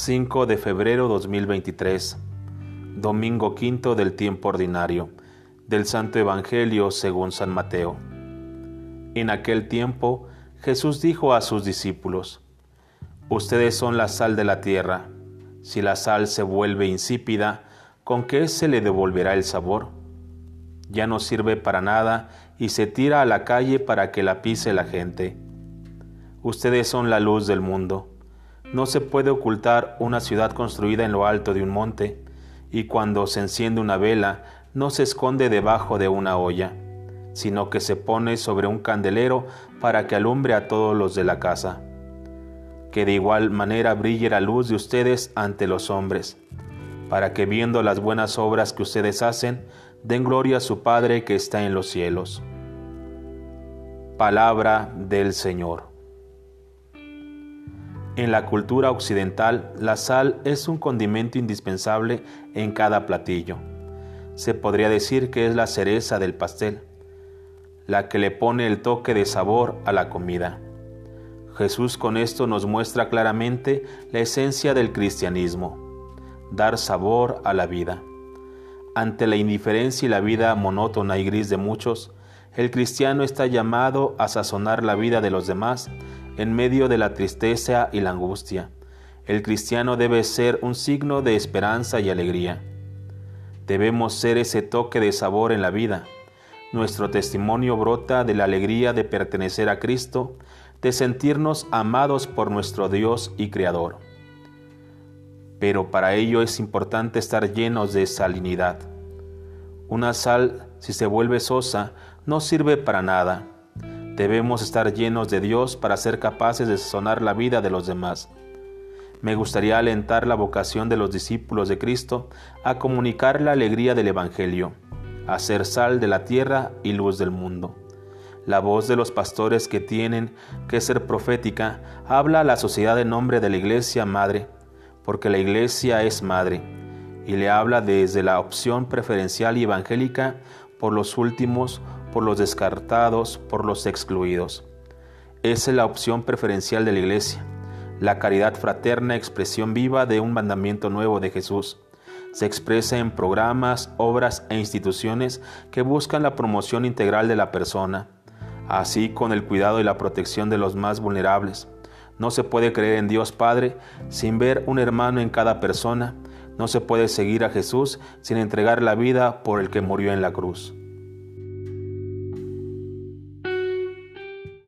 5 de febrero 2023, domingo quinto del tiempo ordinario, del Santo Evangelio según San Mateo. En aquel tiempo Jesús dijo a sus discípulos, Ustedes son la sal de la tierra, si la sal se vuelve insípida, ¿con qué se le devolverá el sabor? Ya no sirve para nada y se tira a la calle para que la pise la gente. Ustedes son la luz del mundo. No se puede ocultar una ciudad construida en lo alto de un monte, y cuando se enciende una vela, no se esconde debajo de una olla, sino que se pone sobre un candelero para que alumbre a todos los de la casa. Que de igual manera brille la luz de ustedes ante los hombres, para que viendo las buenas obras que ustedes hacen, den gloria a su Padre que está en los cielos. Palabra del Señor. En la cultura occidental, la sal es un condimento indispensable en cada platillo. Se podría decir que es la cereza del pastel, la que le pone el toque de sabor a la comida. Jesús con esto nos muestra claramente la esencia del cristianismo, dar sabor a la vida. Ante la indiferencia y la vida monótona y gris de muchos, el cristiano está llamado a sazonar la vida de los demás en medio de la tristeza y la angustia. El cristiano debe ser un signo de esperanza y alegría. Debemos ser ese toque de sabor en la vida. Nuestro testimonio brota de la alegría de pertenecer a Cristo, de sentirnos amados por nuestro Dios y Creador. Pero para ello es importante estar llenos de salinidad. Una sal, si se vuelve sosa, no sirve para nada Debemos estar llenos de Dios para ser capaces de sazonar la vida de los demás. Me gustaría alentar la vocación de los discípulos de Cristo a comunicar la alegría del Evangelio, a ser sal de la tierra y luz del mundo. La voz de los pastores que tienen que ser profética habla a la sociedad en nombre de la Iglesia Madre, porque la Iglesia es Madre, y le habla desde la opción preferencial y evangélica por los últimos por los descartados, por los excluidos. Esa es la opción preferencial de la Iglesia, la caridad fraterna, expresión viva de un mandamiento nuevo de Jesús. Se expresa en programas, obras e instituciones que buscan la promoción integral de la persona, así con el cuidado y la protección de los más vulnerables. No se puede creer en Dios Padre sin ver un hermano en cada persona. No se puede seguir a Jesús sin entregar la vida por el que murió en la cruz.